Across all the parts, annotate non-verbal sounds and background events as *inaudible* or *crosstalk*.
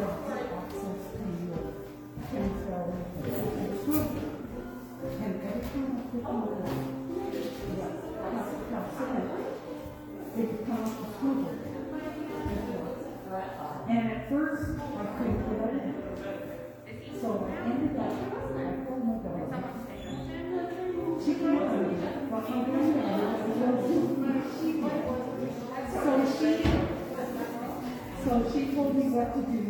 And at first, I couldn't get it in. So I told oh my daughter, so she told me what to do.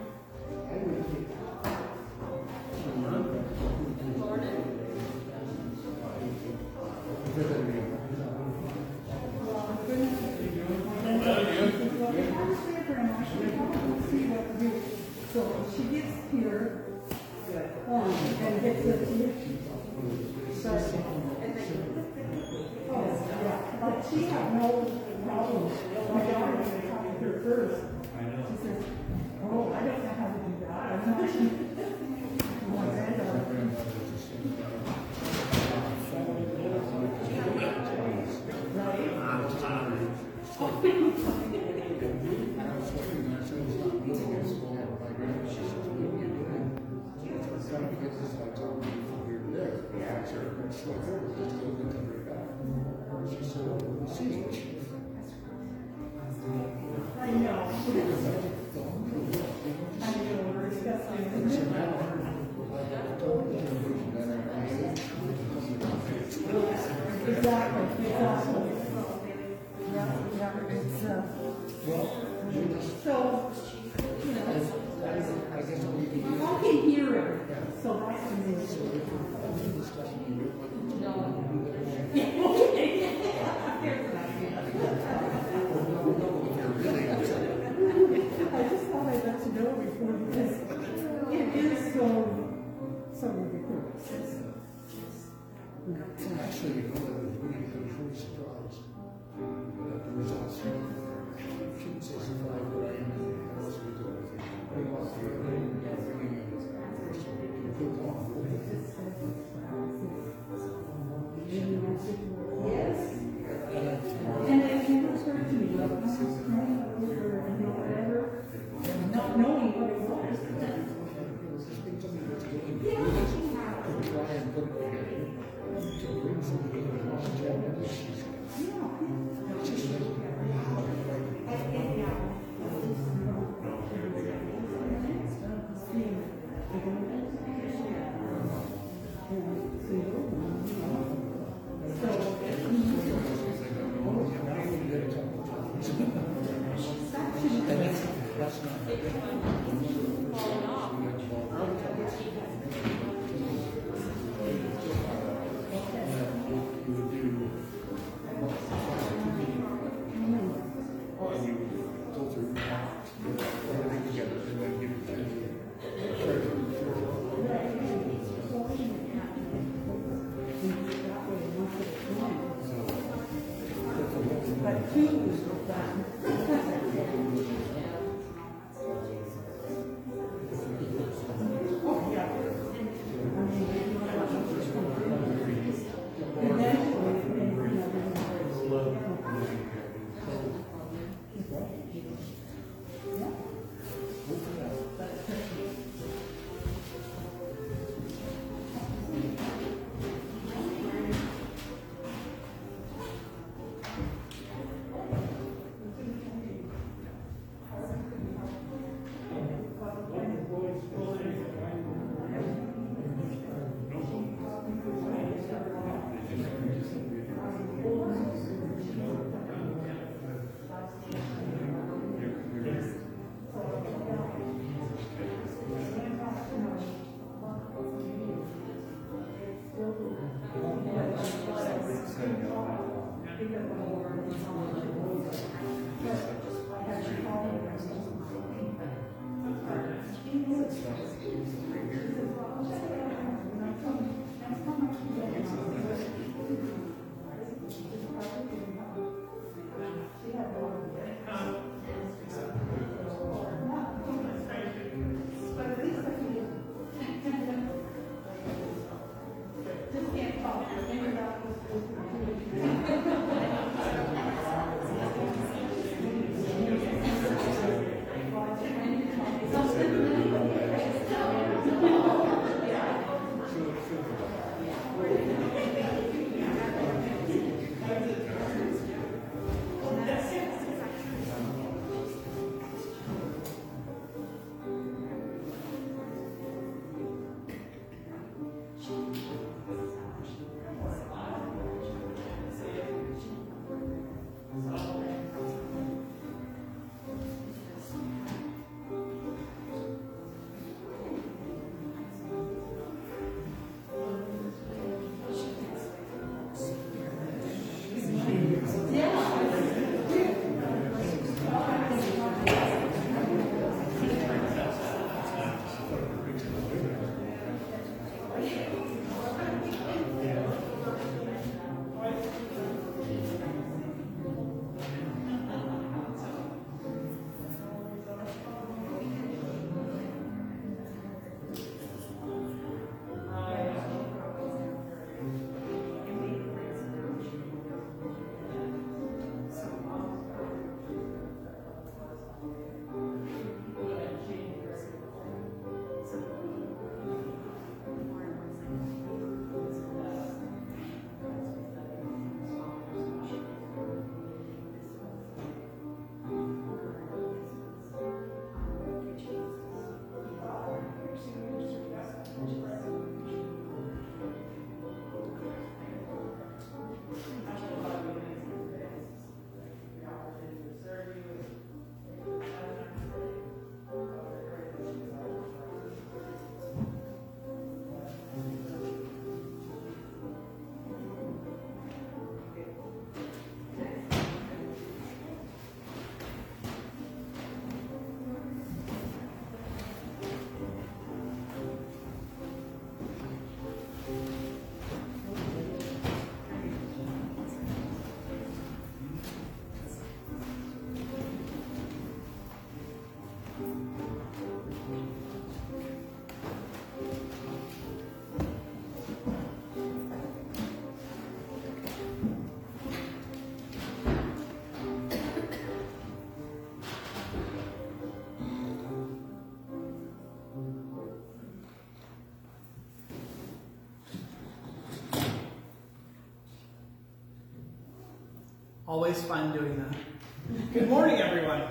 Always fun doing that. Good morning, everyone.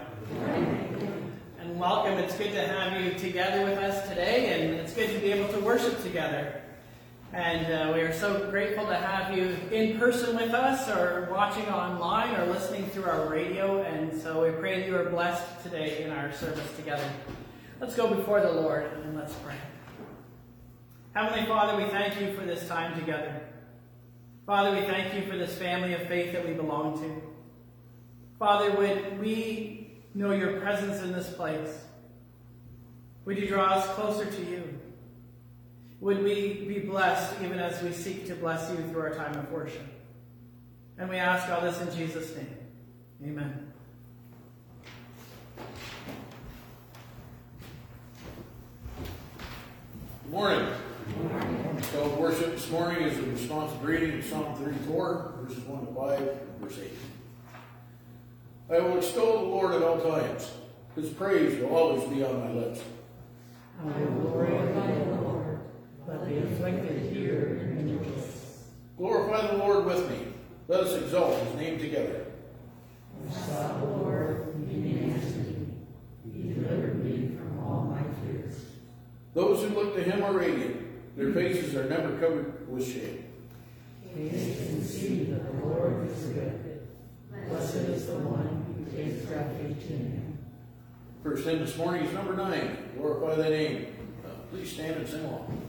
And welcome. It's good to have you together with us today, and it's good to be able to worship together. And uh, we are so grateful to have you in person with us, or watching online, or listening through our radio. And so we pray you are blessed today in our service together. Let's go before the Lord and let's pray. Heavenly Father, we thank you for this time together. Father, we thank you for this family of faith that we belong to. Father, would we know your presence in this place? Would you draw us closer to you? Would we be blessed even as we seek to bless you through our time of worship? And we ask all this in Jesus' name. Amen. Good morning. So worship this morning is a responsive reading of Psalm 34, verses 1 to 5, verse 8. I will extol the Lord at all times. His praise will always be on my lips. I will glorify the Lord, but the afflicted hear and rejoice. Glorify the Lord with me. Let us exalt his name together. I sought the Lord, he answered me. He delivered me from all my fears. Those who look to him are radiant. Their faces are never covered with shame. Taste and see that the Lord is good. Blessed is the one First hymn this morning is number nine. Glorify thy name. Uh, please stand and sing along.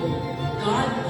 God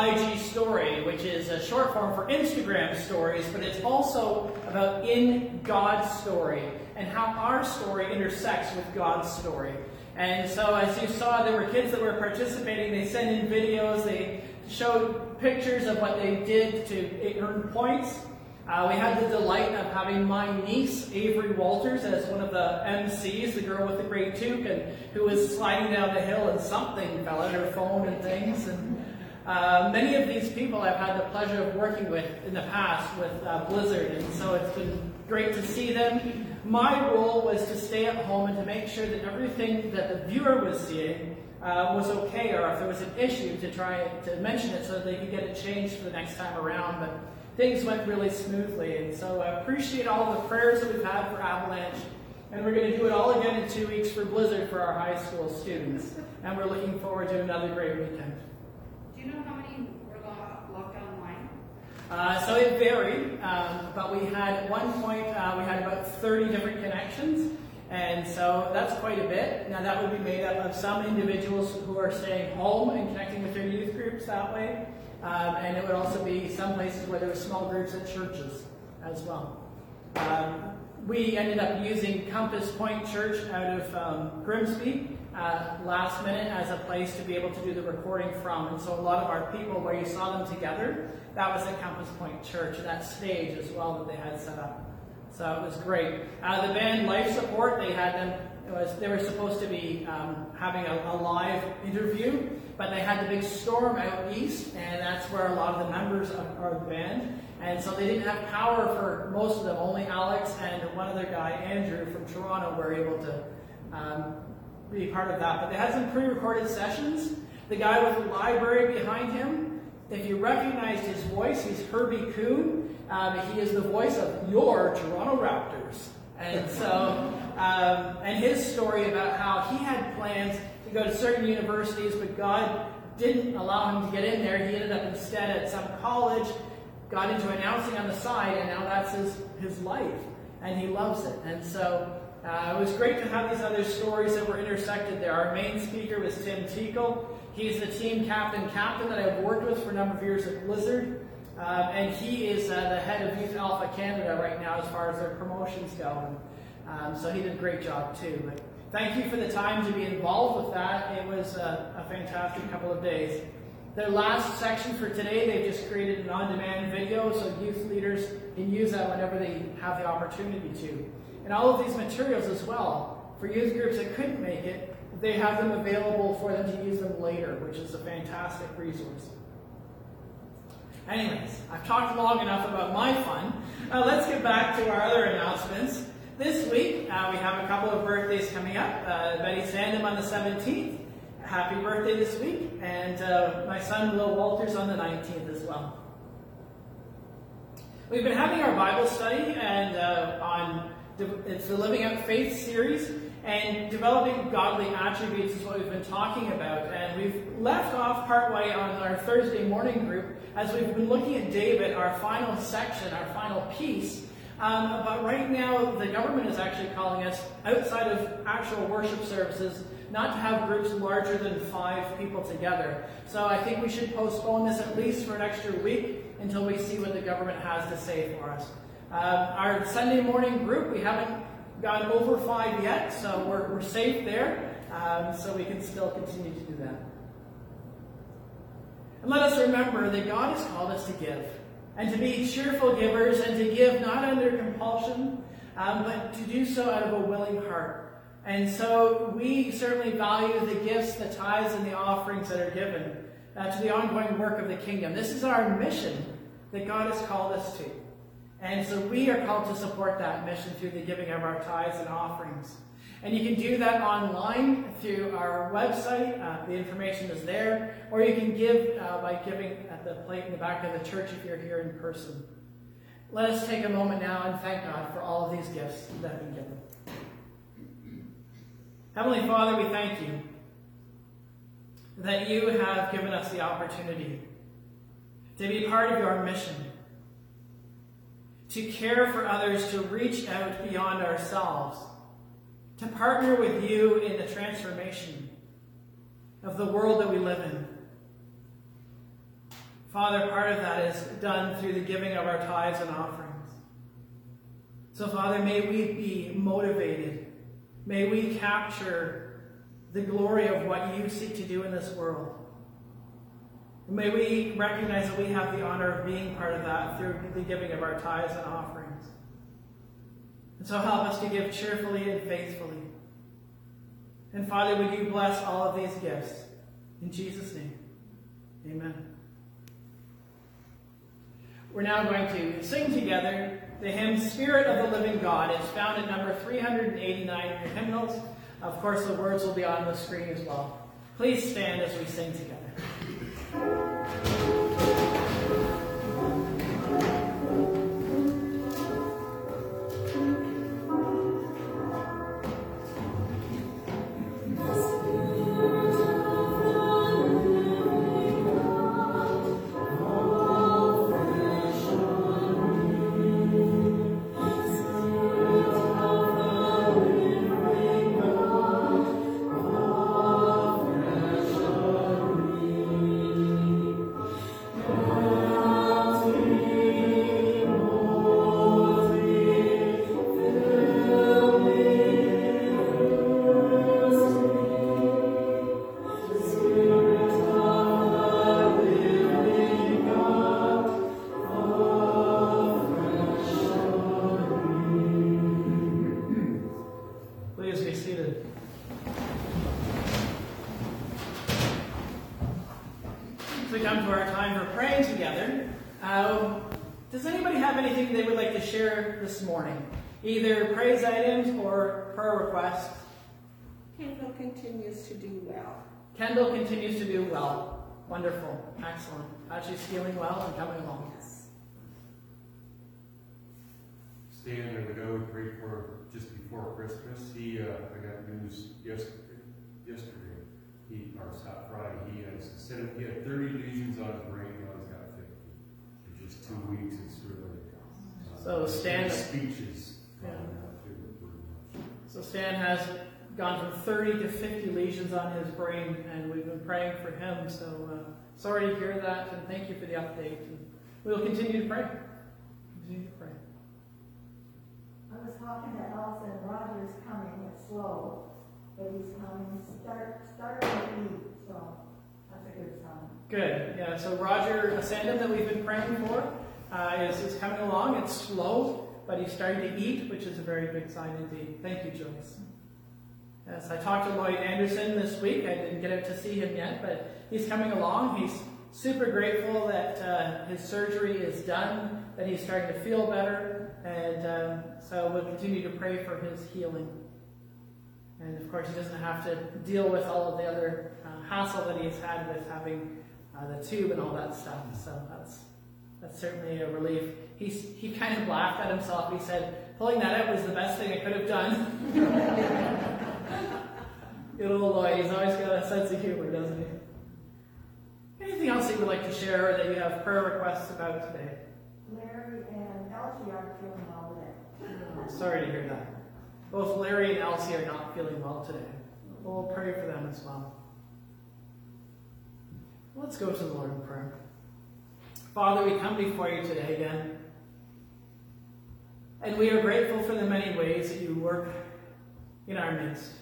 IG Story, which is a short form for Instagram stories, but it's also about in God's story and how our story intersects with God's story. And so, as you saw, there were kids that were participating. They sent in videos, they showed pictures of what they did to earn points. Uh, we had the delight of having my niece, Avery Walters, as one of the MCs, the girl with the great toque, and who was sliding down the hill and something fell out her phone and things. And uh, many of these people I've had the pleasure of working with in the past with uh, Blizzard, and so it's been great to see them. My role was to stay at home and to make sure that everything that the viewer was seeing uh, was okay, or if there was an issue, to try to mention it so that they could get it changed for the next time around. But things went really smoothly, and so I appreciate all the prayers that we've had for Avalanche. And we're going to do it all again in two weeks for Blizzard for our high school students. And we're looking forward to another great weekend. Do you know how many were lo- locked online? Uh, so it varied, um, but we had at one point uh, we had about 30 different connections, and so that's quite a bit. Now that would be made up of some individuals who are staying home and connecting with their youth groups that way, um, and it would also be some places where there were small groups at churches as well. Um, we ended up using Compass Point Church out of um, Grimsby uh, last minute as a place to be able to do the recording from. And so a lot of our people, where you saw them together, that was at Compass Point Church, that stage as well that they had set up. So it was great. Uh, the band Life Support, they had them. It was they were supposed to be um, having a, a live interview, but they had the big storm out east, and that's where a lot of the members of our band. And so they didn't have power for most of them. Only Alex and one other guy, Andrew from Toronto, were able to um, be part of that. But they had some pre-recorded sessions. The guy with the library behind him, if you recognized his voice, he's Herbie Kuhn. Um, he is the voice of your Toronto Raptors. And so, um, and his story about how he had plans to go to certain universities, but God didn't allow him to get in there. He ended up instead at some college got into announcing on the side, and now that's his, his life, and he loves it. And so uh, it was great to have these other stories that were intersected there. Our main speaker was Tim Teakle. He's the team captain captain that I've worked with for a number of years at Blizzard. Um, and he is uh, the head of Youth Alpha Canada right now as far as their promotions go. Um, so he did a great job too. But thank you for the time to be involved with that. It was a, a fantastic couple of days. Their last section for today, they've just created an on-demand video so youth leaders can use that whenever they have the opportunity to. And all of these materials as well, for youth groups that couldn't make it, they have them available for them to use them later, which is a fantastic resource. Anyways, I've talked long enough about my fun. Uh, let's get back to our other announcements. This week, uh, we have a couple of birthdays coming up. Uh, Betty Sandham on the 17th. Happy birthday this week. And uh, my son, Will Walters, on the 19th as well. We've been having our Bible study and uh, on it's the Living Out Faith series, and developing godly attributes is what we've been talking about. And we've left off partway on our Thursday morning group as we've been looking at David, our final section, our final piece. Um, but right now, the government is actually calling us outside of actual worship services not to have groups larger than five people together. So I think we should postpone this at least for an extra week until we see what the government has to say for us. Uh, our Sunday morning group, we haven't gone over five yet, so we're, we're safe there. Um, so we can still continue to do that. And let us remember that God has called us to give, and to be cheerful givers, and to give not under compulsion, um, but to do so out of a willing heart. And so we certainly value the gifts, the tithes, and the offerings that are given uh, to the ongoing work of the kingdom. This is our mission that God has called us to. And so we are called to support that mission through the giving of our tithes and offerings. And you can do that online through our website. Uh, the information is there. Or you can give uh, by giving at the plate in the back of the church if you're here in person. Let us take a moment now and thank God for all of these gifts that have been given. Heavenly Father, we thank you that you have given us the opportunity to be part of your mission to care for others, to reach out beyond ourselves, to partner with you in the transformation of the world that we live in. Father, part of that is done through the giving of our tithes and offerings. So, Father, may we be motivated. May we capture the glory of what you seek to do in this world. May we recognize that we have the honor of being part of that through the giving of our tithes and offerings. And so help us to give cheerfully and faithfully. And Father, would you bless all of these gifts? In Jesus' name, amen. We're now going to sing together the hymn Spirit of the Living God. It's found at number 389 in your hymnals. Of course, the words will be on the screen as well. Please stand as we sing together. Bye. Either praise items or prayer requests. Kendall continues to do well. Kendall continues to do well. Wonderful. Excellent. Uh, she's feeling well and coming along. Yes. Stan and Miguel we prayed for just before Christmas. He, uh, I got news yesterday. Yesterday, he or Friday. He has said he had 30 lesions on his brain. Now he's got 50. They're just two weeks, it's really. uh, So Stan- Speeches. Yeah. coming out too, pretty much. So Stan has gone from 30 to 50 lesions on his brain, and we've been praying for him. So uh, sorry to hear that, and thank you for the update. And we will continue to pray. Continue to pray. I was talking to Elsa and Roger's coming, it's slow, but he's coming, start, start to eat, so that's a good Yeah. So Roger Ascendon that we've been praying for uh, is, is coming along. It's slow, but he's starting to eat, which is a very big sign indeed. Thank you, Joyce. Yes, I talked to Lloyd Anderson this week. I didn't get out to see him yet, but he's coming along. He's super grateful that uh, his surgery is done, that he's starting to feel better, and um, so we'll continue to pray for his healing. And of course, he doesn't have to deal with all of the other uh, hassle that he's had with having uh, the tube and all that stuff. So that's that's certainly a relief. He's, he kind of laughed at himself. He said, "Pulling that out was the best thing I could have done." *laughs* Good old Lloyd. He's always got a sense of humor, doesn't he? Anything else that you would like to share or that you have prayer requests about today? Larry and Elsie aren't feeling well today. Sorry to hear that. Both Larry and Elsie are not feeling well today. We'll pray for them as well. Let's go to the Lord in prayer. Father, we come before you today again. And we are grateful for the many ways that you work in our midst.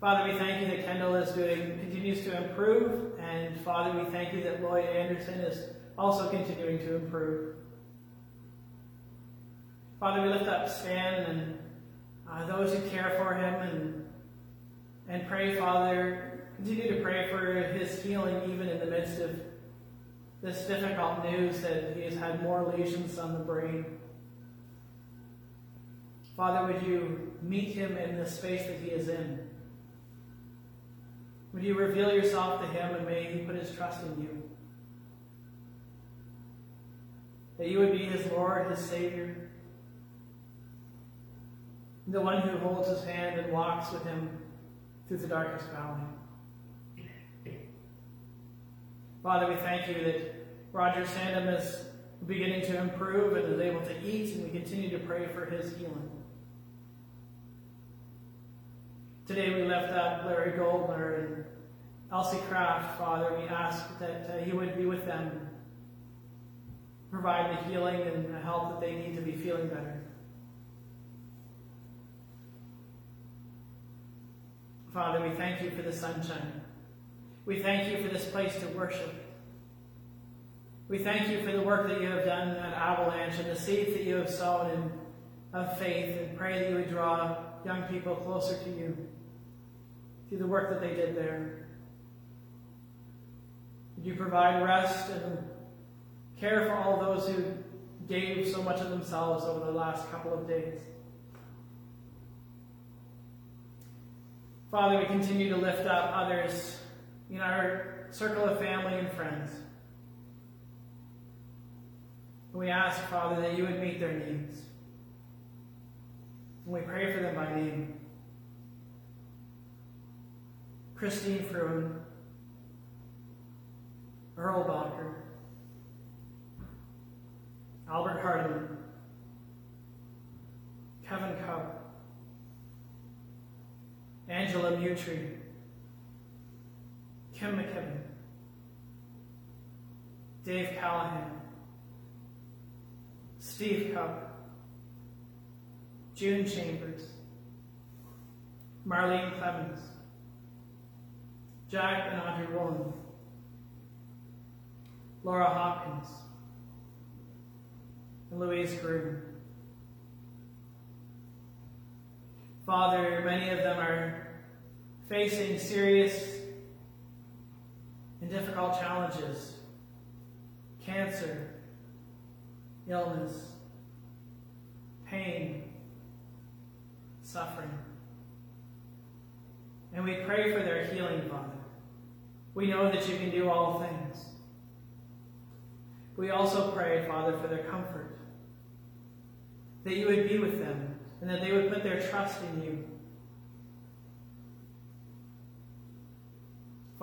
Father, we thank you that Kendall is doing, continues to improve. And Father, we thank you that Lloyd Anderson is also continuing to improve. Father, we lift up Stan and uh, those who care for him and, and pray, Father, continue to pray for his healing even in the midst of this difficult news that he has had more lesions on the brain. Father, would you meet him in the space that he is in? Would you reveal yourself to him and may he put his trust in you? That you would be his Lord, his Savior, the one who holds his hand and walks with him through the darkest valley. Father, we thank you that Roger Sandham is beginning to improve and is able to eat, and we continue to pray for his healing. Today we left out Larry Goldner and Elsie Kraft, Father. We ask that uh, would be with them, provide the healing and the help that they need to be feeling better. Father, we thank you for the sunshine. We thank you for this place to worship. We thank you for the work that you have done at Avalanche and the seeds that you have sown in, of faith and pray that you would draw young people closer to you through the work that they did there. Would you provide rest and care for all those who gave so much of themselves over the last couple of days? Father, we continue to lift up others in our circle of family and friends. We ask, Father, that you would meet their needs. And we pray for them by name. Christine Fruin, Earl Bacher, Albert Hardiman, Kevin Cup, Angela Mutry, Kim McKibben, Dave Callahan, Steve Cup, June Chambers, Marlene Clemens, Jack and Audrey Rowland, Laura Hopkins, and Louise Groom. Father, many of them are facing serious and difficult challenges cancer, illness, pain, suffering. And we pray for their healing, Father. We know that you can do all things. We also pray, Father, for their comfort, that you would be with them and that they would put their trust in you.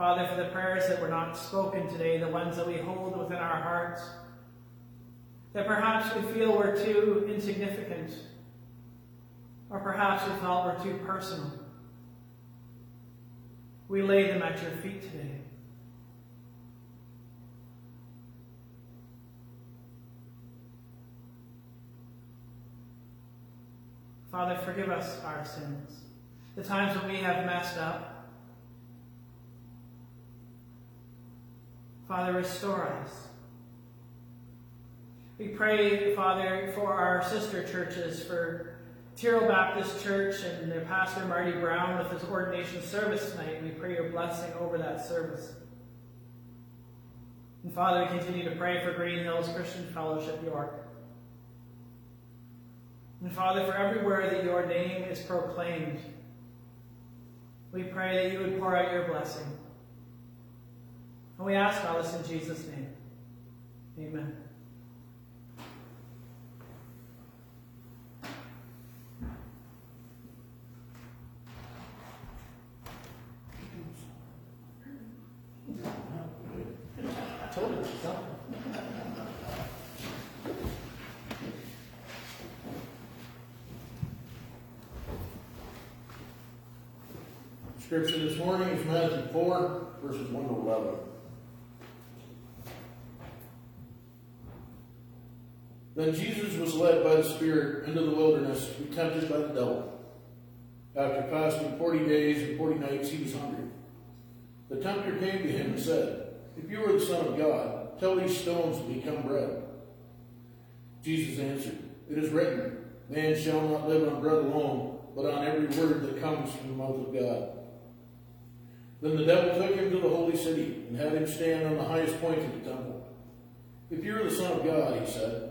Father, for the prayers that were not spoken today, the ones that we hold within our hearts, that perhaps we feel we're too insignificant, or perhaps we felt we're too personal. We lay them at your feet today. Father, forgive us our sins, the times when we have messed up. Father, restore us. We pray, Father, for our sister churches, for Tyrrell Baptist Church and their pastor Marty Brown with his ordination service tonight. We pray your blessing over that service. And Father, we continue to pray for Green Hills Christian Fellowship York. And Father, for everywhere that your name is proclaimed, we pray that you would pour out your blessing. And we ask all this in Jesus' name. Amen. Scripture this morning is Matthew 4, verses 1 to 11. Then Jesus was led by the Spirit into the wilderness to be tempted by the devil. After fasting forty days and forty nights, he was hungry. The tempter came to him and said, If you are the Son of God, tell these stones to become bread. Jesus answered, It is written, Man shall not live on bread alone, but on every word that comes from the mouth of God. Then the devil took him to the holy city and had him stand on the highest point of the temple. If you are the Son of God, he said,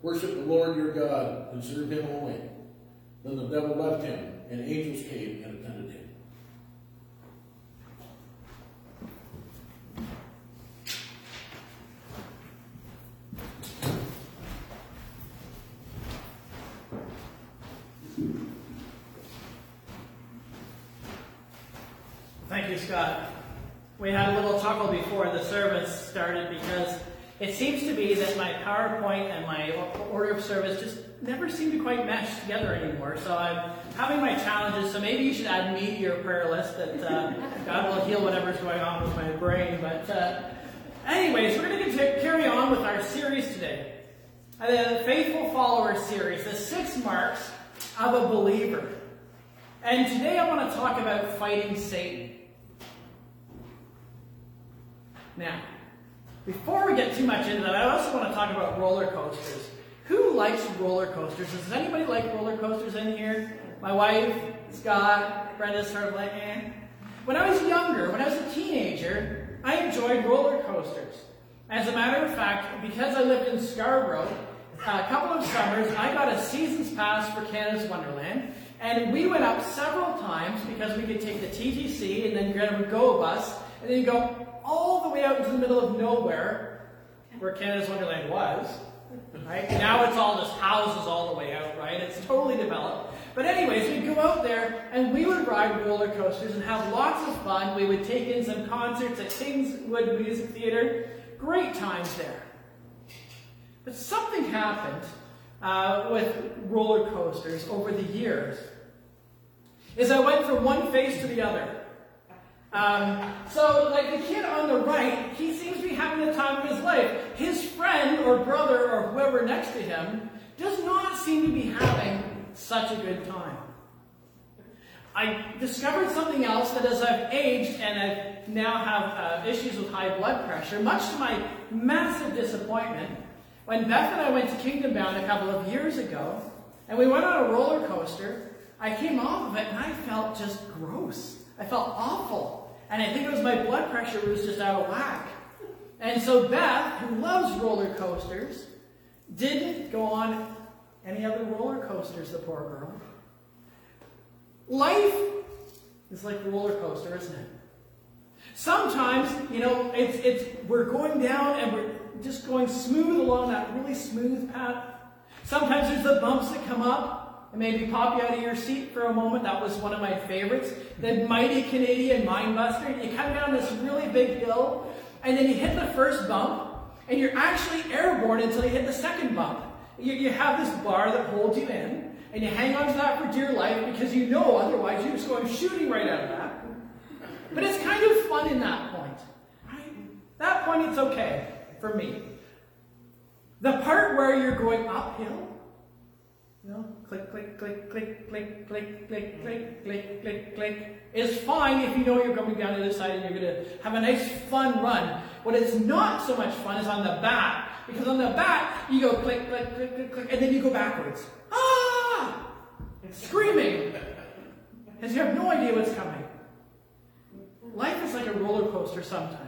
Worship the Lord your God and serve him only. Then the devil left him, and angels came and attended him. Thank you, Scott. We had a little chuckle before the service started because it seems to be that my PowerPoint and my order of service just never seem to quite mesh together anymore. So I'm having my challenges. So maybe you should add me to your prayer list that uh, God will heal whatever's going on with my brain. But uh, anyways, we're going to carry on with our series today. The Faithful Follower series, the six marks of a believer. And today I want to talk about fighting Satan. Now, before we get too much into that, I also want to talk about roller coasters. Who likes roller coasters? Does anybody like roller coasters in here? My wife, Scott, Brenda's sort of like, eh. When I was younger, when I was a teenager, I enjoyed roller coasters. As a matter of fact, because I lived in Scarborough, a couple of summers, I got a season's pass for Canada's Wonderland, and we went up several times because we could take the TTC and then get a GO bus, and then you go all the way out into the middle of nowhere, where Canada's Wonderland was. Right? Now it's all just houses all the way out, right? It's totally developed. But anyways, we'd go out there and we would ride roller coasters and have lots of fun. We would take in some concerts at Kingswood Music Theater. Great times there. But something happened uh, with roller coasters over the years. Is I went from one phase to the other. Um, so, like the kid on the right, he seems to be having the time of his life. His friend or brother or whoever next to him does not seem to be having such a good time. I discovered something else that as I've aged and I now have uh, issues with high blood pressure, much to my massive disappointment, when Beth and I went to Kingdom Bound a couple of years ago, and we went on a roller coaster, I came off of it and I felt just gross. I felt awful. And I think it was my blood pressure was just out of whack. And so Beth, who loves roller coasters, Didn't go on any other roller coasters, the poor girl. Life is like a roller coaster, isn't it? Sometimes, you know, it's, it's, we're going down and we're just going smooth along that really smooth path. Sometimes there's the bumps that come up and maybe pop you out of your seat for a moment. That was one of my favorites. The mighty Canadian Minebuster. You come down this really big hill and then you hit the first bump and you're actually airborne until you hit the second bump. You, you have this bar that holds you in and you hang on to that for dear life because you know otherwise you're just going shooting right out of that. But it's kind of fun in that point. Right? That point, it's okay for me. The part where you're going uphill, you know, click, click, click, click, click, click, click, click, click, click, click, is fine if you know you're coming down the other side and you're going to have a nice fun run. What is not so much fun is on the back, because on the back you go click, click, click, click, click, and then you go backwards. Ah! Screaming, because you have no idea what's coming. Life is like a roller coaster sometimes.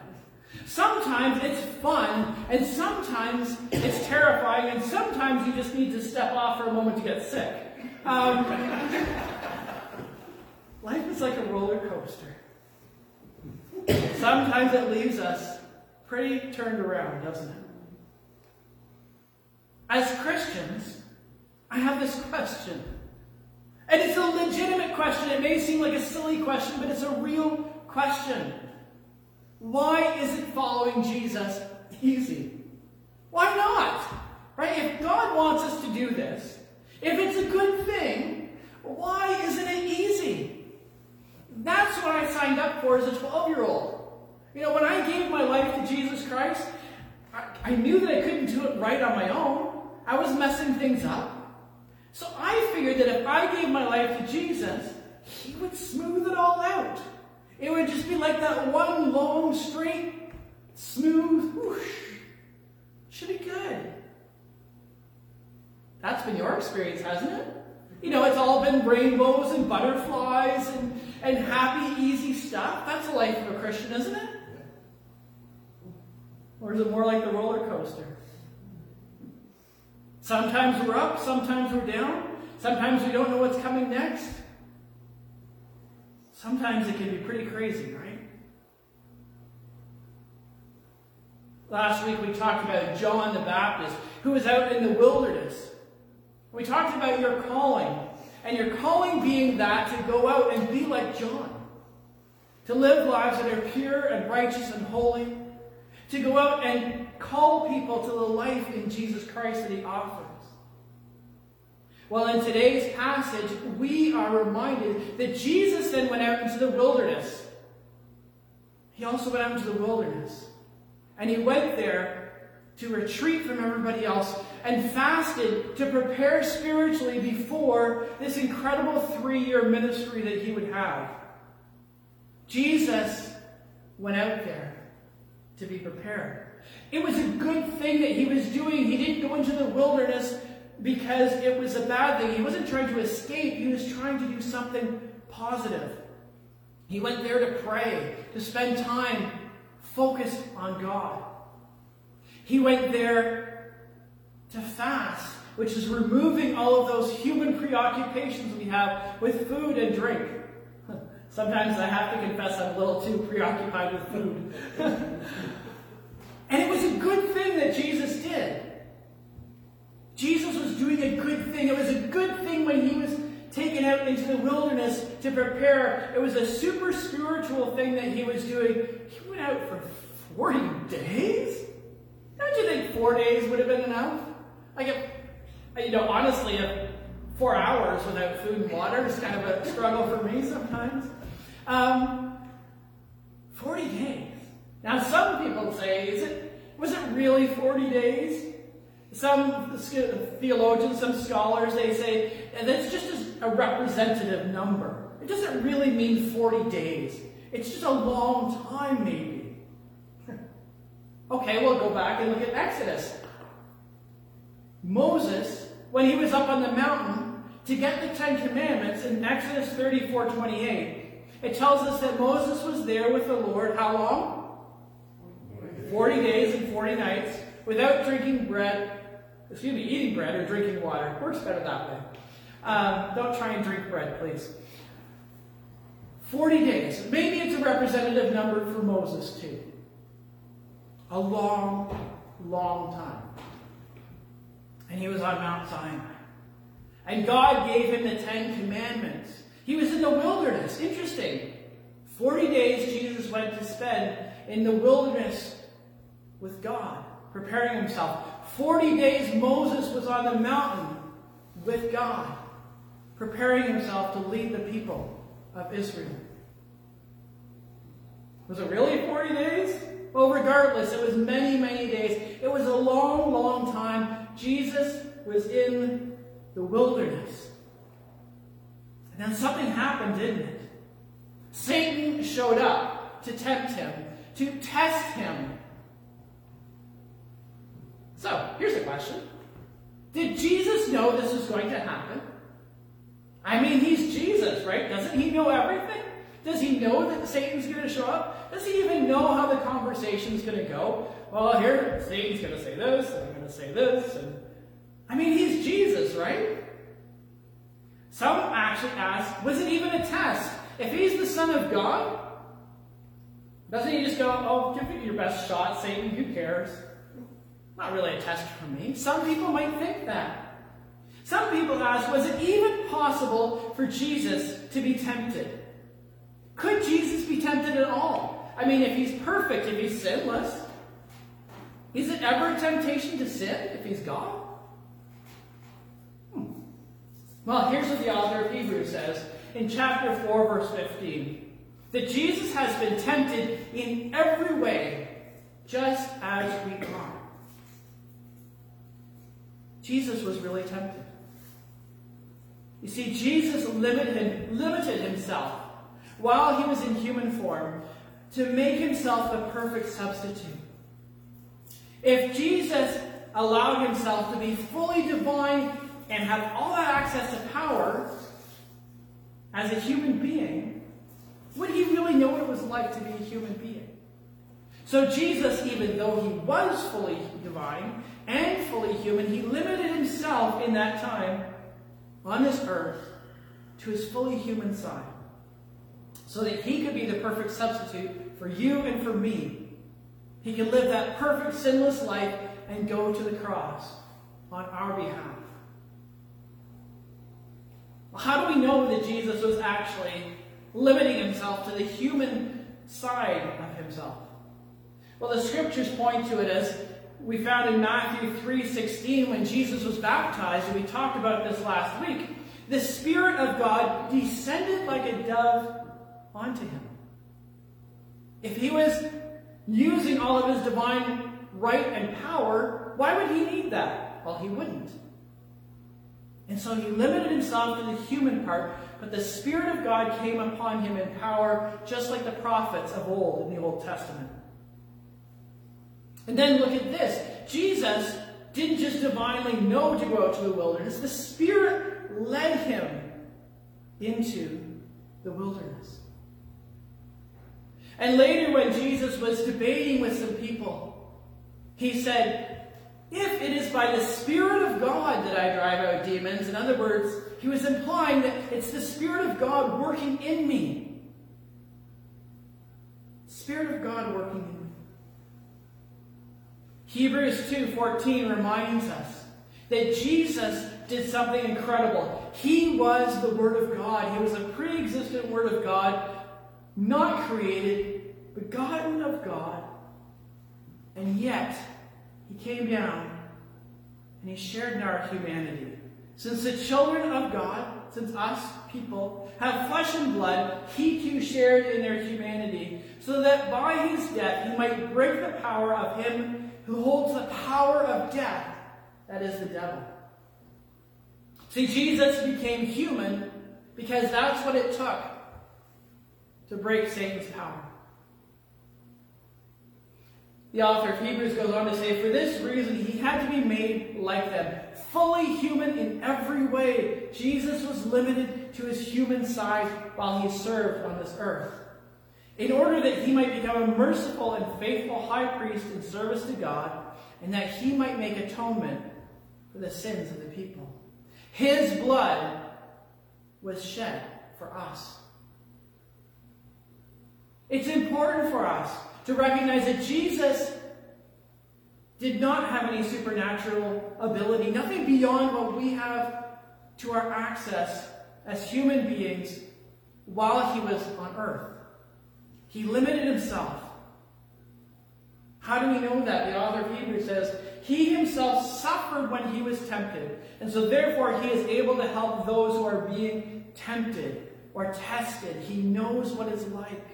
Sometimes it's fun, and sometimes it's terrifying, and sometimes you just need to step off for a moment to get sick. Um, *laughs* life is like a roller coaster. Sometimes it leaves us pretty turned around, doesn't it? As Christians, I have this question. And it's a legitimate question. It may seem like a silly question, but it's a real question. Why isn't following Jesus easy? Why not? Right? If God wants us to do this, if it's a good thing, why isn't it easy? That's what I signed up for as a 12 year old. You know, when I gave my life to Jesus Christ, I, I knew that I couldn't do it right on my own. I was messing things up. So I figured that if I gave my life to Jesus, He would smooth it all out. It would just be like that one long, straight, smooth whoosh. Should be good. That's been your experience, hasn't it? You know, it's all been rainbows and butterflies and, and happy, easy stuff. That's the life of a Christian, isn't it? Or is it more like the roller coaster? Sometimes we're up, sometimes we're down, sometimes we don't know what's coming next. Sometimes it can be pretty crazy, right? Last week we talked about John the Baptist, who was out in the wilderness. We talked about your calling, and your calling being that to go out and be like John, to live lives that are pure and righteous and holy, to go out and call people to the life in Jesus Christ that he offers. Well, in today's passage, we are reminded that Jesus then went out into the wilderness. He also went out into the wilderness. And he went there to retreat from everybody else and fasted to prepare spiritually before this incredible three year ministry that he would have. Jesus went out there to be prepared. It was a good thing that he was doing. He didn't go into the wilderness because it was a bad thing. He wasn't trying to escape, he was trying to do something positive. He went there to pray, to spend time focused on God. He went there to fast, which is removing all of those human preoccupations we have with food and drink. *laughs* Sometimes I have to confess I'm a little too preoccupied with food. *laughs* and it was a good thing that Jesus did. Jesus was doing a good thing. It was a good thing when he was taken out into the wilderness to prepare. It was a super spiritual thing that he was doing. He went out for 40 days? Don't you think four days would have been enough? Like, if, you know, honestly, if four hours without food and water is kind of a struggle for me sometimes. Um, 40 days. Now, some people say, is it, was it really 40 days? Some theologians, some scholars, they say that's just a representative number. It doesn't really mean 40 days. It's just a long time, maybe. *laughs* okay, we'll go back and look at Exodus. Moses, when he was up on the mountain to get the Ten Commandments in Exodus 34 28, it tells us that Moses was there with the Lord how long? 40 days and 40 nights without drinking bread excuse me, eating bread or drinking water. Works better that way. Um, don't try and drink bread, please. 40 days. Maybe it's a representative number for Moses, too. A long, long time. And he was on Mount Sinai. And God gave him the Ten Commandments. He was in the wilderness. Interesting. 40 days Jesus went to spend in the wilderness with God, preparing himself. 40 days Moses was on the mountain with God, preparing himself to lead the people of Israel. Was it really 40 days? Well, regardless, it was many, many days. It was a long, long time. Jesus was in the wilderness. And then something happened, didn't it? Satan showed up to tempt him, to test him. So, here's a question. Did Jesus know this was going to happen? I mean, he's Jesus, right? Doesn't he know everything? Does he know that Satan's going to show up? Does he even know how the conversation's going to go? Well, here, Satan's going to say this, and I'm going to say this, and I mean, he's Jesus, right? Some actually ask, was it even a test? If he's the Son of God, doesn't he just go, oh, give it your best shot, Satan, who cares? Not really a test for me. Some people might think that. Some people ask, was it even possible for Jesus to be tempted? Could Jesus be tempted at all? I mean, if he's perfect, if he's sinless, is it ever a temptation to sin if he's God? Hmm. Well, here's what the author of Hebrews says in chapter 4, verse 15 that Jesus has been tempted in every way, just as we are. Jesus was really tempted. You see, Jesus limited, limited himself while he was in human form to make himself the perfect substitute. If Jesus allowed himself to be fully divine and have all that access to power as a human being, would he really know what it was like to be a human being? So Jesus, even though he was fully divine and fully human, he limited himself in that time on this earth to his fully human side so that he could be the perfect substitute for you and for me. He could live that perfect sinless life and go to the cross on our behalf. How do we know that Jesus was actually limiting himself to the human side of himself? Well, the scriptures point to it as we found in Matthew 3:16 when Jesus was baptized, and we talked about this last week. The Spirit of God descended like a dove onto him. If he was using all of his divine right and power, why would he need that? Well, he wouldn't. And so he limited himself to the human part, but the Spirit of God came upon him in power, just like the prophets of old in the Old Testament. And then look at this Jesus didn't just divinely know to go out to the wilderness, the Spirit led him into the wilderness. And later, when Jesus was debating with some people, he said, If it is by the Spirit of God that I drive out demons, in other words, he was implying that it's the Spirit of God working in me. Spirit of God working in me. Hebrews 2:14 reminds us that Jesus did something incredible. He was the Word of God. He was a pre-existent Word of God not created, begotten of God, and yet he came down and he shared in our humanity. Since the children of God, since us people, have flesh and blood, he too shared in their humanity, so that by his death he might break the power of him who holds the power of death, that is the devil. See, Jesus became human because that's what it took to break Satan's power. The author of Hebrews goes on to say, For this reason he had to be made like them, fully human in every way. Jesus was limited to his human size while he served on this earth. In order that he might become a merciful and faithful high priest in service to God, and that he might make atonement for the sins of the people. His blood was shed for us. It's important for us to recognize that Jesus did not have any supernatural ability, nothing beyond what we have to our access as human beings while he was on earth. He limited himself. How do we know that? The author of Hebrews says, He himself suffered when he was tempted, and so therefore he is able to help those who are being tempted or tested. He knows what it's like.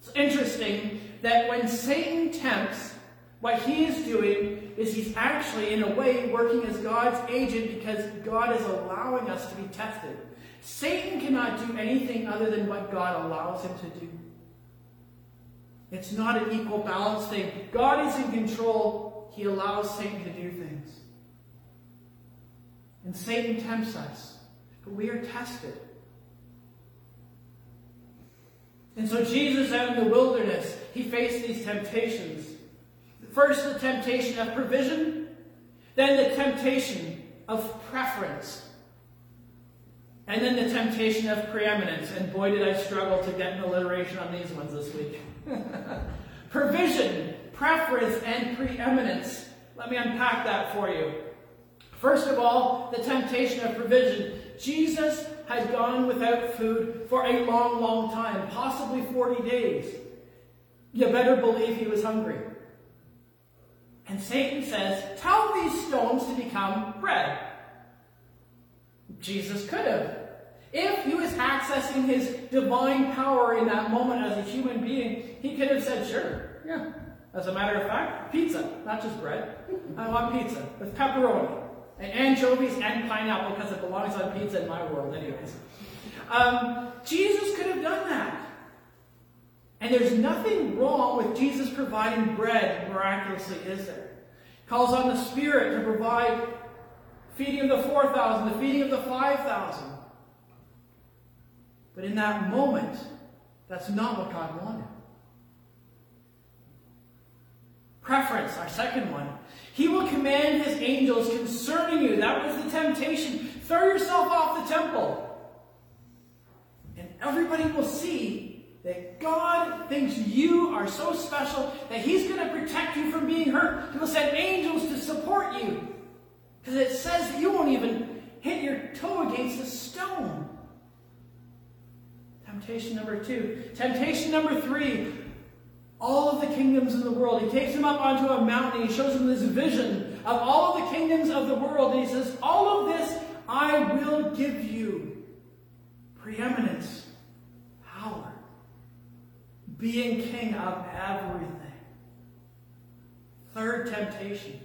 It's interesting that when Satan tempts, what he is doing is he's actually, in a way, working as God's agent because God is allowing us to be tested. Satan cannot do anything other than what God allows him to do. It's not an equal balance thing. God is in control. He allows Satan to do things. And Satan tempts us. But we are tested. And so Jesus out in the wilderness, he faced these temptations. First, the temptation of provision, then the temptation of preference, and then the temptation of preeminence. And boy, did I struggle to get an alliteration on these ones this week. *laughs* Provision, preference, and preeminence. Let me unpack that for you. First of all, the temptation of provision. Jesus had gone without food for a long, long time, possibly 40 days. You better believe he was hungry. And Satan says, Tell these stones to become bread. Jesus could have. If he was accessing his divine power in that moment as a human being, he could have said, Sure, yeah. As a matter of fact, pizza, not just bread. I want pizza with pepperoni and anchovies and pineapple because it belongs on pizza in my world, anyways. Um, Jesus could have done that. And there's nothing wrong with Jesus providing bread miraculously, is there? Calls on the Spirit to provide feeding of the 4,000, the feeding of the 5,000. But in that moment, that's not what God wanted. Preference, our second one. He will command his angels concerning you. That was the temptation. Throw yourself off the temple. And everybody will see that God thinks you are so special that he's going to protect you from being hurt. He will send angels to support you. Because it says that you won't even hit your toe against a stone. Temptation number two. Temptation number three. All of the kingdoms in the world. He takes them up onto a mountain. He shows them this vision of all of the kingdoms of the world. And he says, All of this I will give you. Preeminence, power, being king of everything. Third temptation.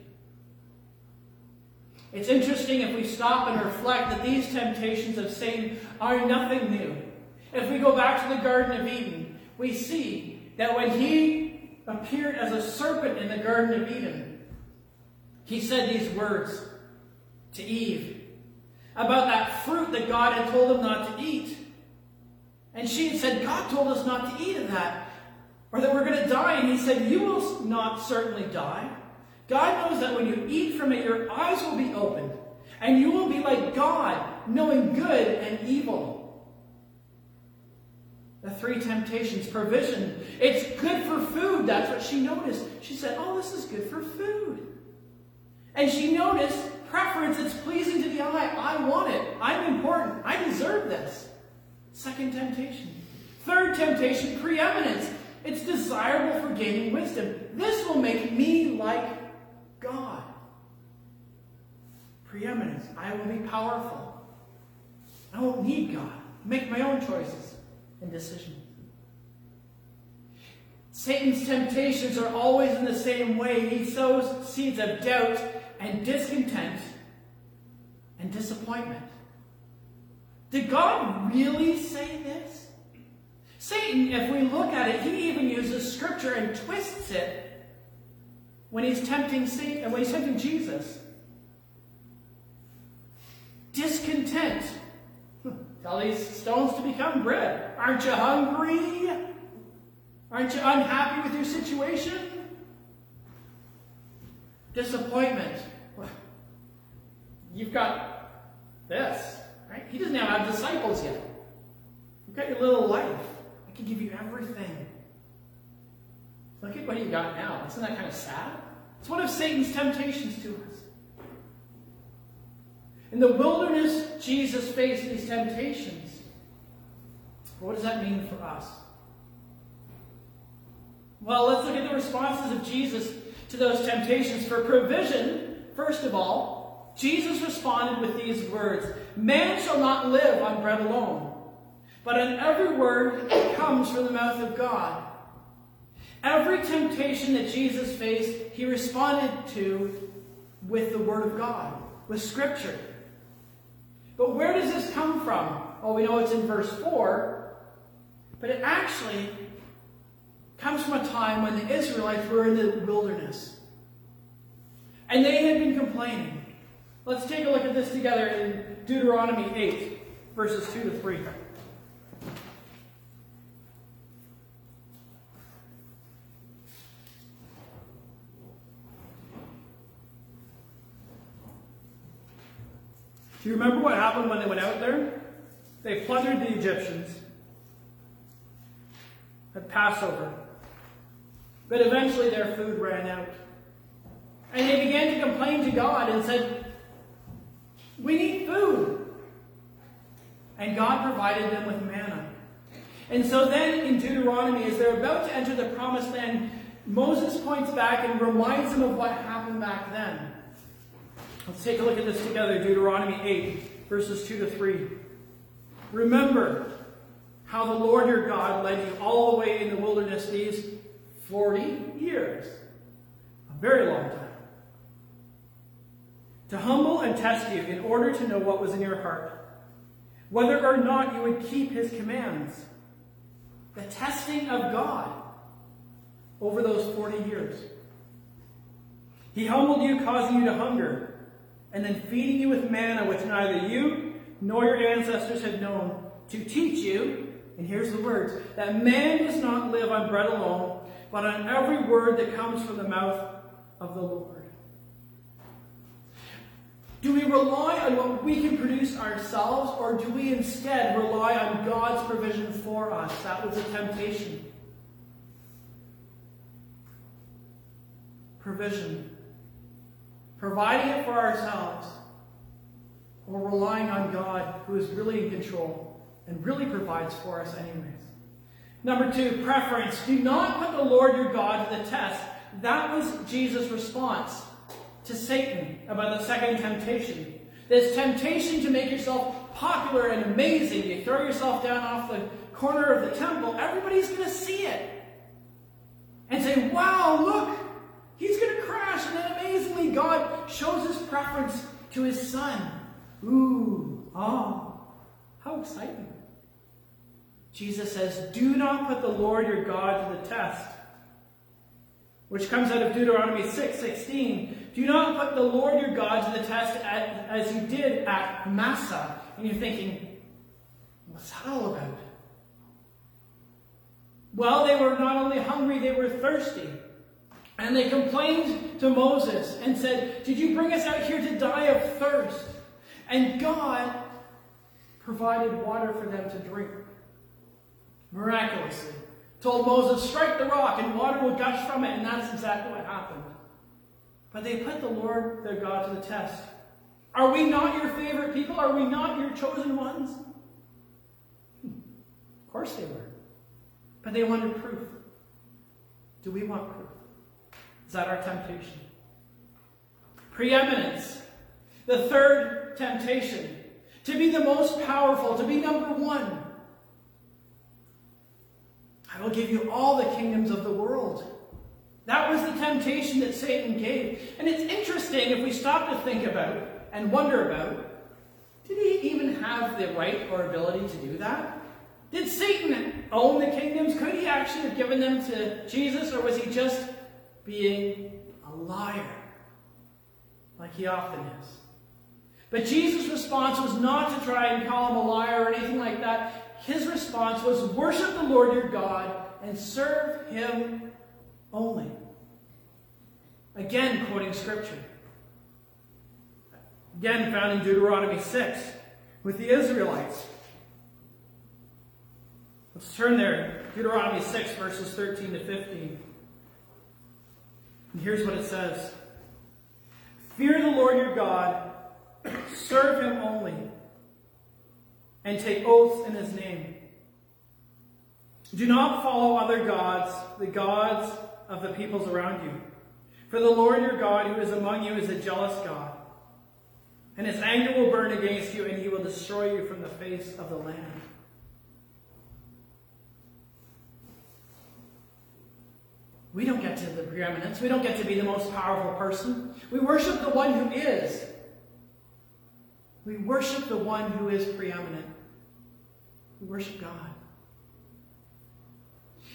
It's interesting if we stop and reflect that these temptations of Satan are nothing new. If we go back to the Garden of Eden, we see that when he appeared as a serpent in the Garden of Eden, he said these words to Eve about that fruit that God had told him not to eat. And she had said, God told us not to eat of that, or that we're going to die. And he said, You will not certainly die. God knows that when you eat from it, your eyes will be opened, and you will be like God, knowing good and evil. The three temptations, provision. It's good for food. That's what she noticed. She said, Oh, this is good for food. And she noticed preference. It's pleasing to the eye. I want it. I'm important. I deserve this. Second temptation. Third temptation, preeminence. It's desirable for gaining wisdom. This will make me like God. Preeminence. I will be powerful. I won't need God. Make my own choices and decisions. Satan's temptations are always in the same way. He sows seeds of doubt and discontent and disappointment. Did God really say this? Satan, if we look at it, he even uses scripture and twists it when he's tempting Satan, when he's tempting Jesus. Discontent. *laughs* Tell these stones to become bread. Aren't you hungry? Aren't you unhappy with your situation? disappointment. You've got this, right? He doesn't have disciples yet. You've got your little life. I can give you everything. Look at what you got now. Isn't that kind of sad? It's one of Satan's temptations to us. In the wilderness, Jesus faced these temptations. What does that mean for us? Well, let's look at the responses of Jesus to those temptations. For provision, first of all, Jesus responded with these words Man shall not live on bread alone, but on every word that comes from the mouth of God. Every temptation that Jesus faced, he responded to with the Word of God, with Scripture. But where does this come from? Well, we know it's in verse 4, but it actually comes from a time when the Israelites were in the wilderness. And they had been complaining. Let's take a look at this together in Deuteronomy 8, verses 2 to 3. Do you remember what happened when they went out there? They plundered the Egyptians at Passover. But eventually their food ran out. And they began to complain to God and said, We need food. And God provided them with manna. And so then in Deuteronomy, as they're about to enter the promised land, Moses points back and reminds them of what happened back then. Let's take a look at this together Deuteronomy 8, verses 2 to 3. Remember how the Lord your God led you all the way in the wilderness these 40 years. A very long time. To humble and test you in order to know what was in your heart, whether or not you would keep his commands. The testing of God over those 40 years. He humbled you, causing you to hunger and then feeding you with manna which neither you nor your ancestors had known, to teach you, and here's the words, that man does not live on bread alone, but on every word that comes from the mouth of the Lord. Do we rely on what we can produce ourselves, or do we instead rely on God's provision for us? That was a temptation. Provision providing it for ourselves, or relying on God who is really in control and really provides for us anyways. Number two, preference. Do not put the Lord your God to the test. That was Jesus' response to Satan about the second temptation. This temptation to make yourself popular and amazing. You throw yourself down off the corner of the temple, everybody's going to see it. And say, wow, look, he's going to crash. And then amazingly, God shows his preference to his son. Ooh, ah, how exciting. Jesus says, Do not put the Lord your God to the test. Which comes out of Deuteronomy 6 16. Do not put the Lord your God to the test as you did at Massah. And you're thinking, What's that all about? Well, they were not only hungry, they were thirsty. And they complained to Moses and said, Did you bring us out here to die of thirst? And God provided water for them to drink. Miraculously. Told Moses, strike the rock and water will gush from it, and that's exactly what happened. But they put the Lord their God to the test. Are we not your favorite people? Are we not your chosen ones? Hmm. Of course they were. But they wanted proof. Do we want proof? Is that our temptation? Preeminence. The third temptation. To be the most powerful, to be number one. I will give you all the kingdoms of the world. That was the temptation that Satan gave. And it's interesting if we stop to think about and wonder about did he even have the right or ability to do that? Did Satan own the kingdoms? Could he actually have given them to Jesus, or was he just being a liar, like he often is? But Jesus' response was not to try and call him a liar or anything like that. His response was worship the Lord your God and serve him only. Again, quoting scripture. Again, found in Deuteronomy 6 with the Israelites. Let's turn there. Deuteronomy 6, verses 13 to 15. And here's what it says Fear the Lord your God, serve him only, and take oaths in his name. Do not follow other gods, the gods of the peoples around you. For the Lord your God, who is among you, is a jealous God. And his anger will burn against you, and he will destroy you from the face of the land. We don't get to the preeminence. We don't get to be the most powerful person. We worship the one who is. We worship the one who is preeminent. We worship God.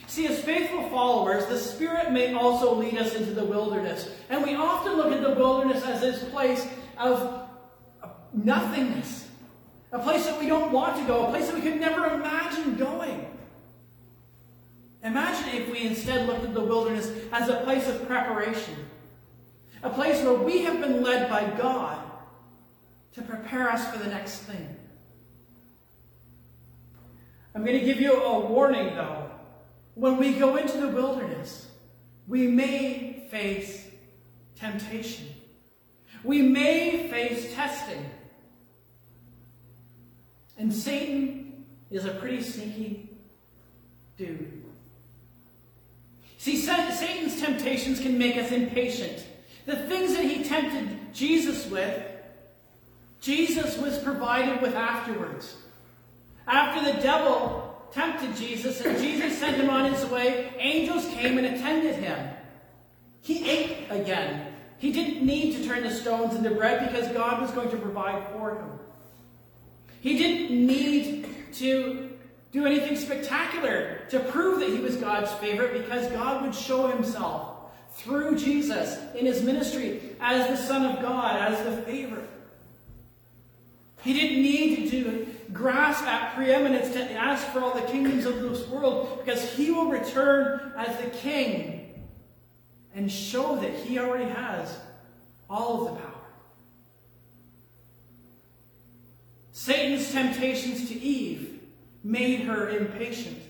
See, as faithful followers, the Spirit may also lead us into the wilderness. And we often look at the wilderness as this place of nothingness, a place that we don't want to go, a place that we could never imagine going. Imagine if we instead looked at the wilderness as a place of preparation, a place where we have been led by God to prepare us for the next thing. I'm going to give you a warning, though. When we go into the wilderness, we may face temptation. We may face testing. And Satan is a pretty sneaky dude. See, Satan's temptations can make us impatient. The things that he tempted Jesus with, Jesus was provided with afterwards. After the devil tempted Jesus and Jesus sent him on his way, angels came and attended him. He ate again. He didn't need to turn the stones into bread because God was going to provide for him. He didn't need to do anything spectacular to prove that he was God's favorite because God would show himself through Jesus in his ministry as the Son of God, as the favorite. He didn't need to grasp at preeminence to ask for all the kingdoms of this world because he will return as the king and show that he already has all of the power. Satan's temptations to Eve made her impatient.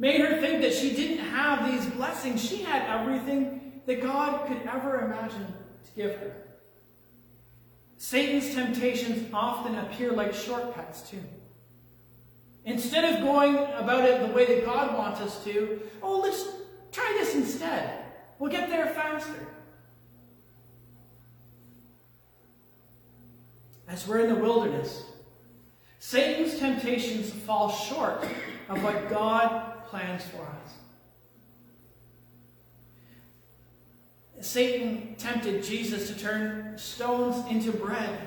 Made her think that she didn't have these blessings. She had everything that God could ever imagine to give her. Satan's temptations often appear like shortcuts, too. Instead of going about it the way that God wants us to, oh, let's try this instead. We'll get there faster. As we're in the wilderness, Satan's temptations fall short of what God plans for us. Satan tempted Jesus to turn stones into bread.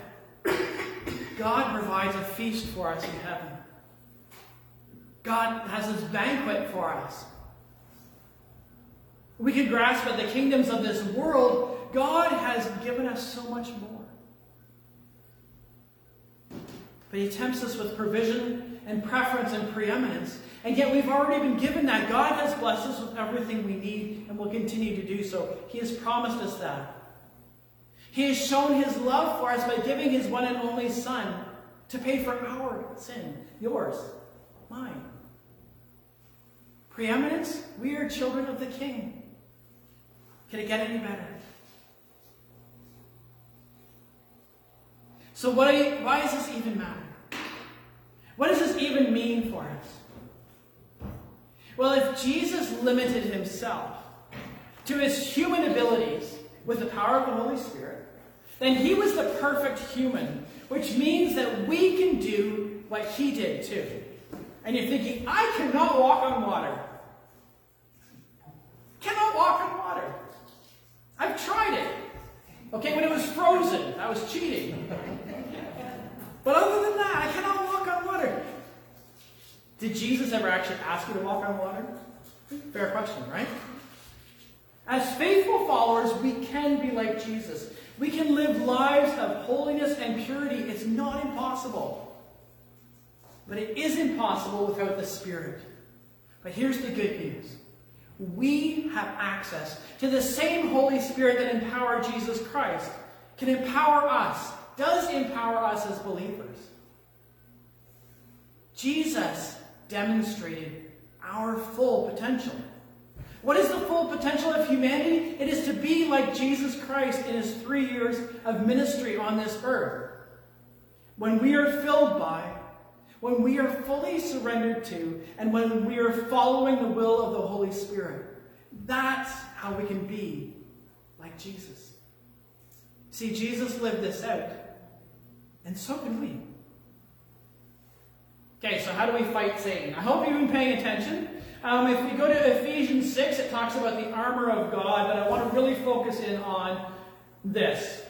God provides a feast for us in heaven. God has this banquet for us. We can grasp at the kingdoms of this world. God has given us so much more. But he tempts us with provision and preference and preeminence. And yet we've already been given that. God has blessed us with everything we need and will continue to do so. He has promised us that. He has shown his love for us by giving his one and only Son to pay for our sin. Yours. Mine. Preeminence? We are children of the King. Can it get any better? So you, why does this even matter? What does this even mean for us? Well, if Jesus limited himself to his human abilities with the power of the Holy Spirit, then he was the perfect human, which means that we can do what he did too. And you're thinking, I cannot walk on water. Cannot walk on water. I've tried it. Okay, when it was frozen, I was cheating. But other than that, I cannot walk on water. Did Jesus ever actually ask you to walk on water? Fair question, right? As faithful followers, we can be like Jesus. We can live lives of holiness and purity. It's not impossible. But it is impossible without the Spirit. But here's the good news. we have access to the same Holy Spirit that empowered Jesus Christ, can empower us, does empower us as believers. Jesus demonstrated our full potential. What is the full potential of humanity? It is to be like Jesus Christ in his three years of ministry on this earth. When we are filled by, when we are fully surrendered to, and when we are following the will of the Holy Spirit, that's how we can be like Jesus. See, Jesus lived this out, and so can we. Okay, so how do we fight Satan? I hope you've been paying attention. Um, if we go to Ephesians 6, it talks about the armor of God, but I want to really focus in on this.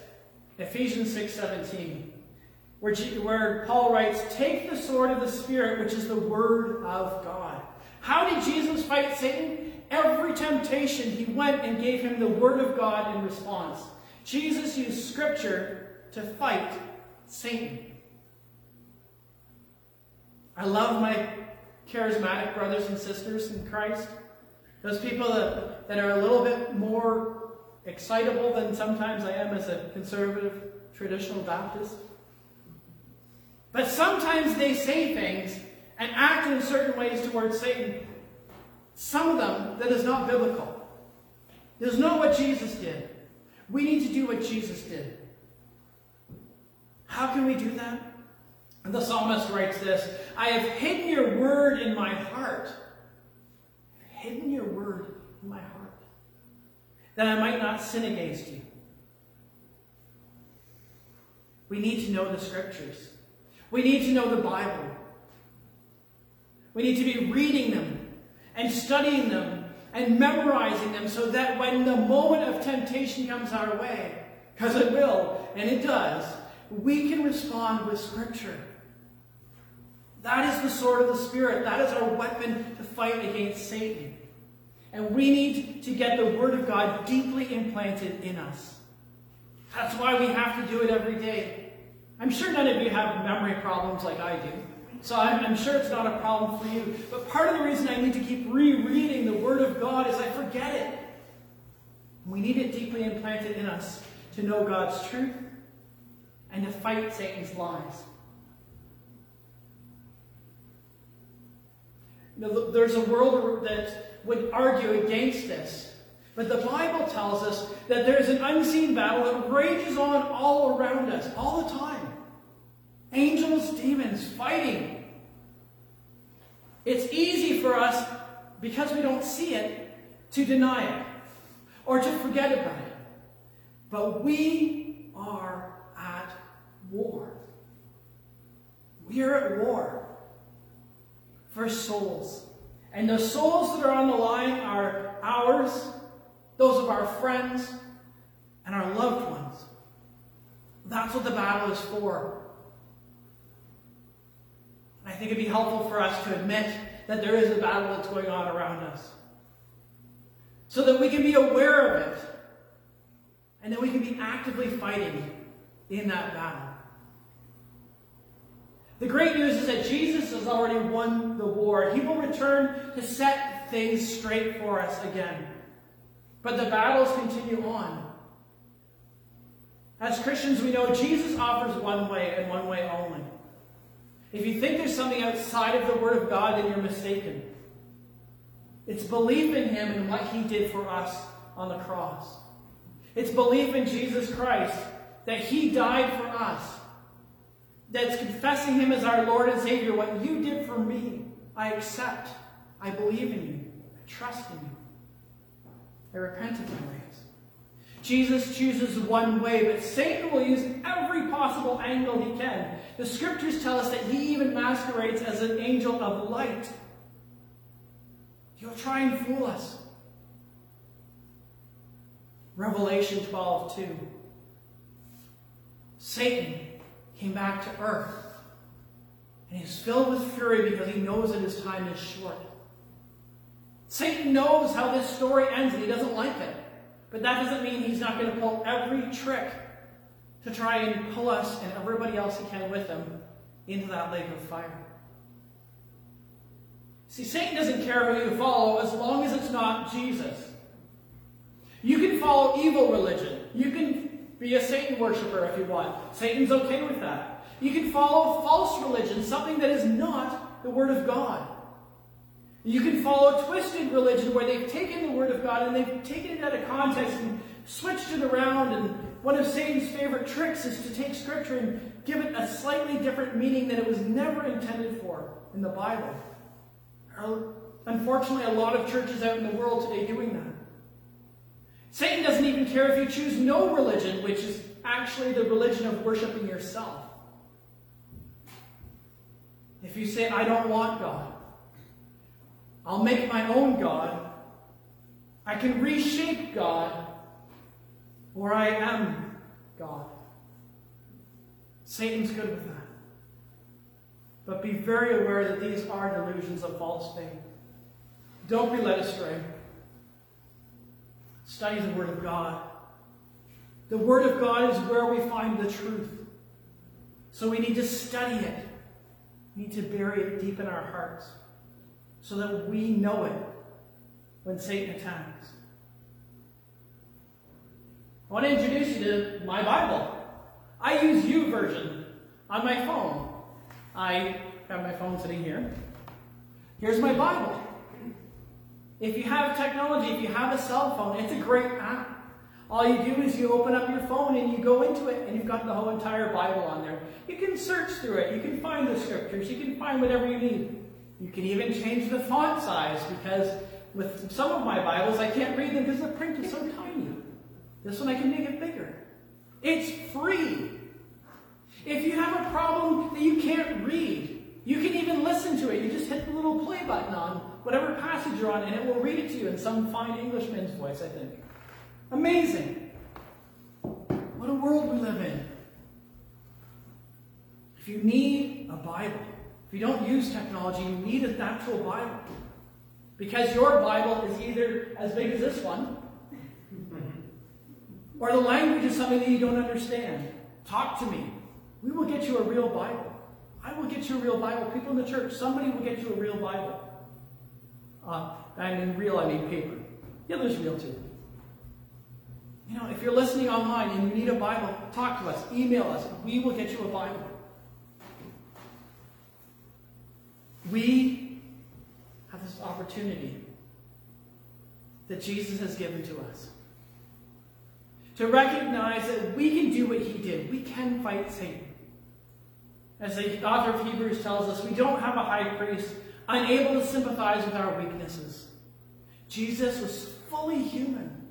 Ephesians 6 17, where, where Paul writes, Take the sword of the Spirit, which is the word of God. How did Jesus fight Satan? Every temptation, he went and gave him the word of God in response. Jesus used scripture to fight Satan. I love my charismatic brothers and sisters in Christ. Those people that, that are a little bit more excitable than sometimes I am as a conservative traditional Baptist. But sometimes they say things and act in certain ways towards Satan. Some of them that is not biblical. Is not what Jesus did. We need to do what Jesus did. How can we do that? The psalmist writes this I have hidden your word in my heart. Hidden your word in my heart, that I might not sin against you. We need to know the scriptures. We need to know the Bible. We need to be reading them and studying them and memorizing them so that when the moment of temptation comes our way, because it will, and it does, we can respond with scripture. That is the sword of the Spirit. That is our weapon to fight against Satan. And we need to get the Word of God deeply implanted in us. That's why we have to do it every day. I'm sure none of you have memory problems like I do. So I'm, I'm sure it's not a problem for you. But part of the reason I need to keep rereading the Word of God is I forget it. We need it deeply implanted in us to know God's truth and to fight Satan's lies. Know, there's a world that would argue against this. But the Bible tells us that there's an unseen battle that rages on all around us, all the time. Angels, demons, fighting. It's easy for us, because we don't see it, to deny it or to forget about it. But we are at war. We are at war for souls. And the souls that are on the line are ours, those of our friends, and our loved ones. That's what the battle is for. And I think it'd be helpful for us to admit that there is a battle that's going on around us. So that we can be aware of it. And that we can be actively fighting in that battle. The great news is that Jesus has already won the war. He will return to set things straight for us again. But the battles continue on. As Christians, we know Jesus offers one way and one way only. If you think there's something outside of the Word of God, then you're mistaken. It's belief in Him and what He did for us on the cross. It's belief in Jesus Christ that He died for us. That's confessing Him as our Lord and Savior. What you did for me, I accept. I believe in you. I trust in you. I repent of my ways. Jesus chooses one way, but Satan will use every possible angle he can. The scriptures tell us that he even masquerades as an angel of light. He'll try and fool us. Revelation 12, 2. Satan came back to earth, and he's filled with fury because he knows that his time is short. Satan knows how this story ends, and he doesn't like it. But that doesn't mean he's not going to pull every trick to try and pull us and everybody else he can with him into that lake of fire. See, Satan doesn't care who you follow as long as it's not Jesus. You can follow evil religion. You can be a Satan worshiper if you want. Satan's okay with that. You can follow false religion, something that is not the Word of God. You can follow twisted religion where they've taken the Word of God and they've taken it out of context and switched it around. And one of Satan's favorite tricks is to take Scripture and give it a slightly different meaning that it was never intended for in the Bible. Unfortunately, a lot of churches out in the world today doing that. Satan doesn't even care if you choose no religion, which is actually the religion of worshiping yourself. If you say, I don't want God, I'll make my own God, I can reshape God, or I am God. Satan's good with that. But be very aware that these are delusions of false faith. Don't be led astray. Study the Word of God. The Word of God is where we find the truth. So we need to study it. We need to bury it deep in our hearts so that we know it when Satan attacks. I want to introduce you to my Bible. I use U YouVersion on my phone. I have my phone sitting here. Here's my Bible. If you have technology, if you have a cell phone, it's a great app. All you do is you open up your phone and you go into it and you've got the whole entire Bible on there. You can search through it. You can find the scriptures. You can find whatever you need. You can even change the font size because with some of my Bibles, I can't read them because the print is so tiny. This one I can make it bigger. It's free. If you have a problem that you can't read, you can even listen to it. You just hit the little play button on whatever passage you're on, and it will read it to you in some fine Englishman's voice, I think. Amazing. What a world we live in. If you need a Bible, if you don't use technology, you need an actual Bible. Because your Bible is either as big as this one, or the language is something that you don't understand. Talk to me. We will get you a real Bible. I will get you a real Bible. People in the church, somebody will get you a real Bible. Uh, I mean real, I mean paper. Yeah, there's real too. You know, if you're listening online and you need a Bible, talk to us, email us. We will get you a Bible. We have this opportunity that Jesus has given to us to recognize that we can do what he did. We can fight Satan. As the author of Hebrews tells us, we don't have a high priest unable to sympathize with our weaknesses. Jesus was fully human.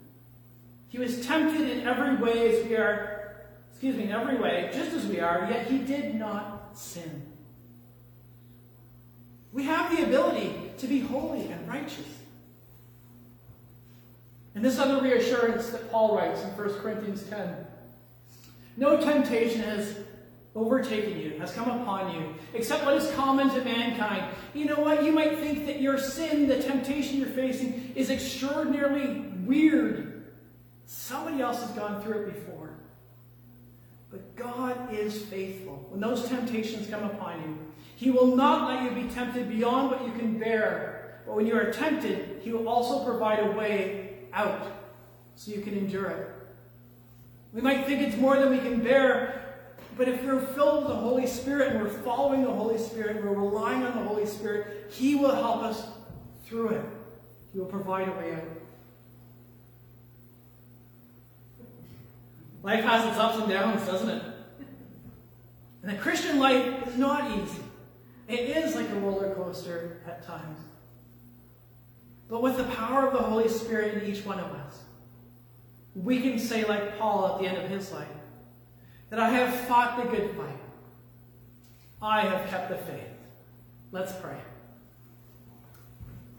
He was tempted in every way as we are, excuse me, in every way, just as we are, yet he did not sin. We have the ability to be holy and righteous. And this other reassurance that Paul writes in 1 Corinthians 10 No temptation has overtaken you, has come upon you, except what is common to mankind. You know what? You might think that your sin, the temptation you're facing, is extraordinarily weird. Somebody else has gone through it before. But God is faithful. When those temptations come upon you, He will not let you be tempted beyond what you can bear. But when you are tempted, He will also provide a way out so you can endure it. We might think it's more than we can bear, but if we're filled with the Holy Spirit and we're following the Holy Spirit, and we're relying on the Holy Spirit, He will help us through it. He will provide a way out. Life has its ups and downs, doesn't it? And the Christian life is not easy. It is like a roller coaster at times. But with the power of the Holy Spirit in each one of us, we can say, like Paul at the end of his life, that I have fought the good fight. I have kept the faith. Let's pray.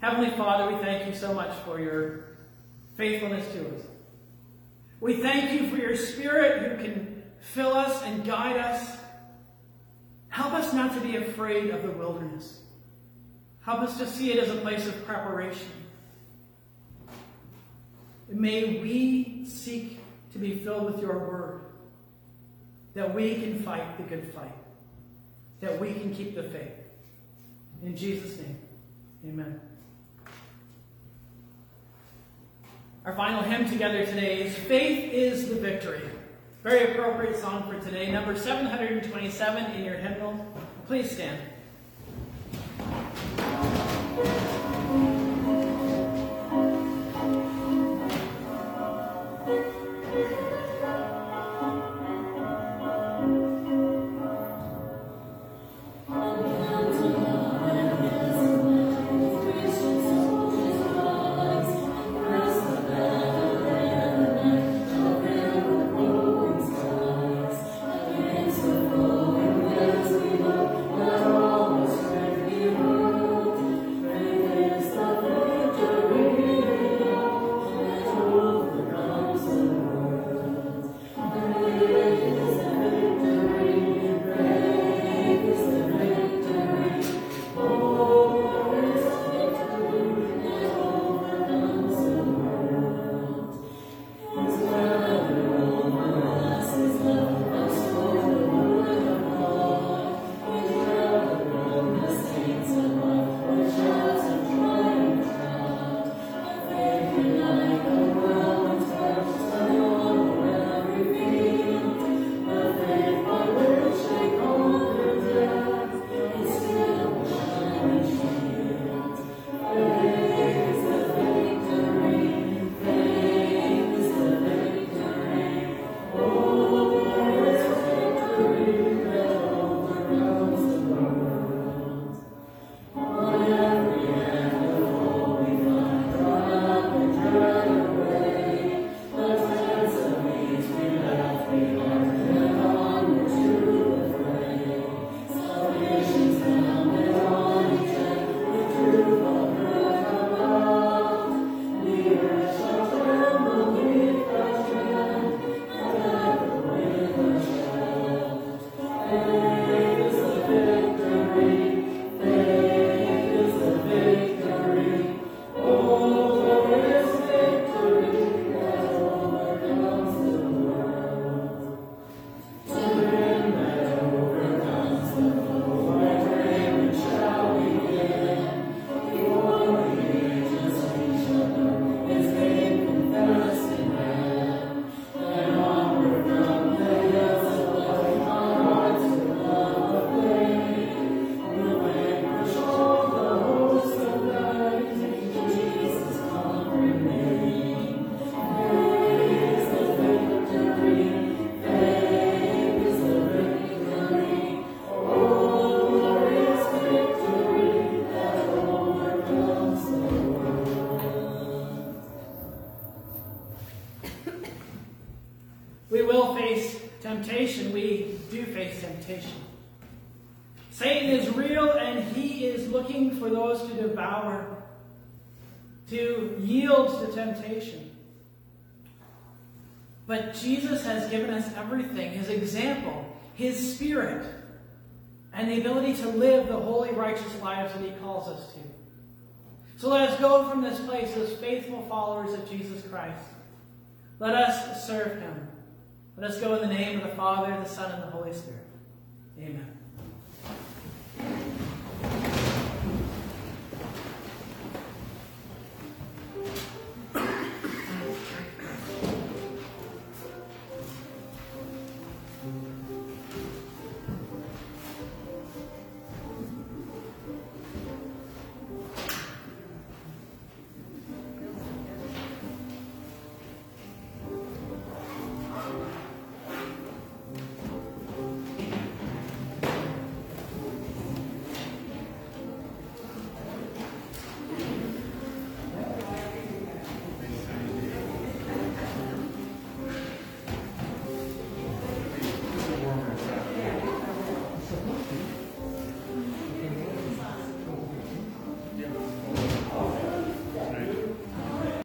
Heavenly Father, we thank you so much for your faithfulness to us. We thank you for your Spirit who can fill us and guide us. Help us not to be afraid of the wilderness. Help us to see it as a place of preparation. May we seek to be filled with your word, that we can fight the good fight, that we can keep the faith. In Jesus' name, Amen. Our final hymn together today is Faith is the Victory. Very appropriate song for today, number 727 in your hymnal. Please stand.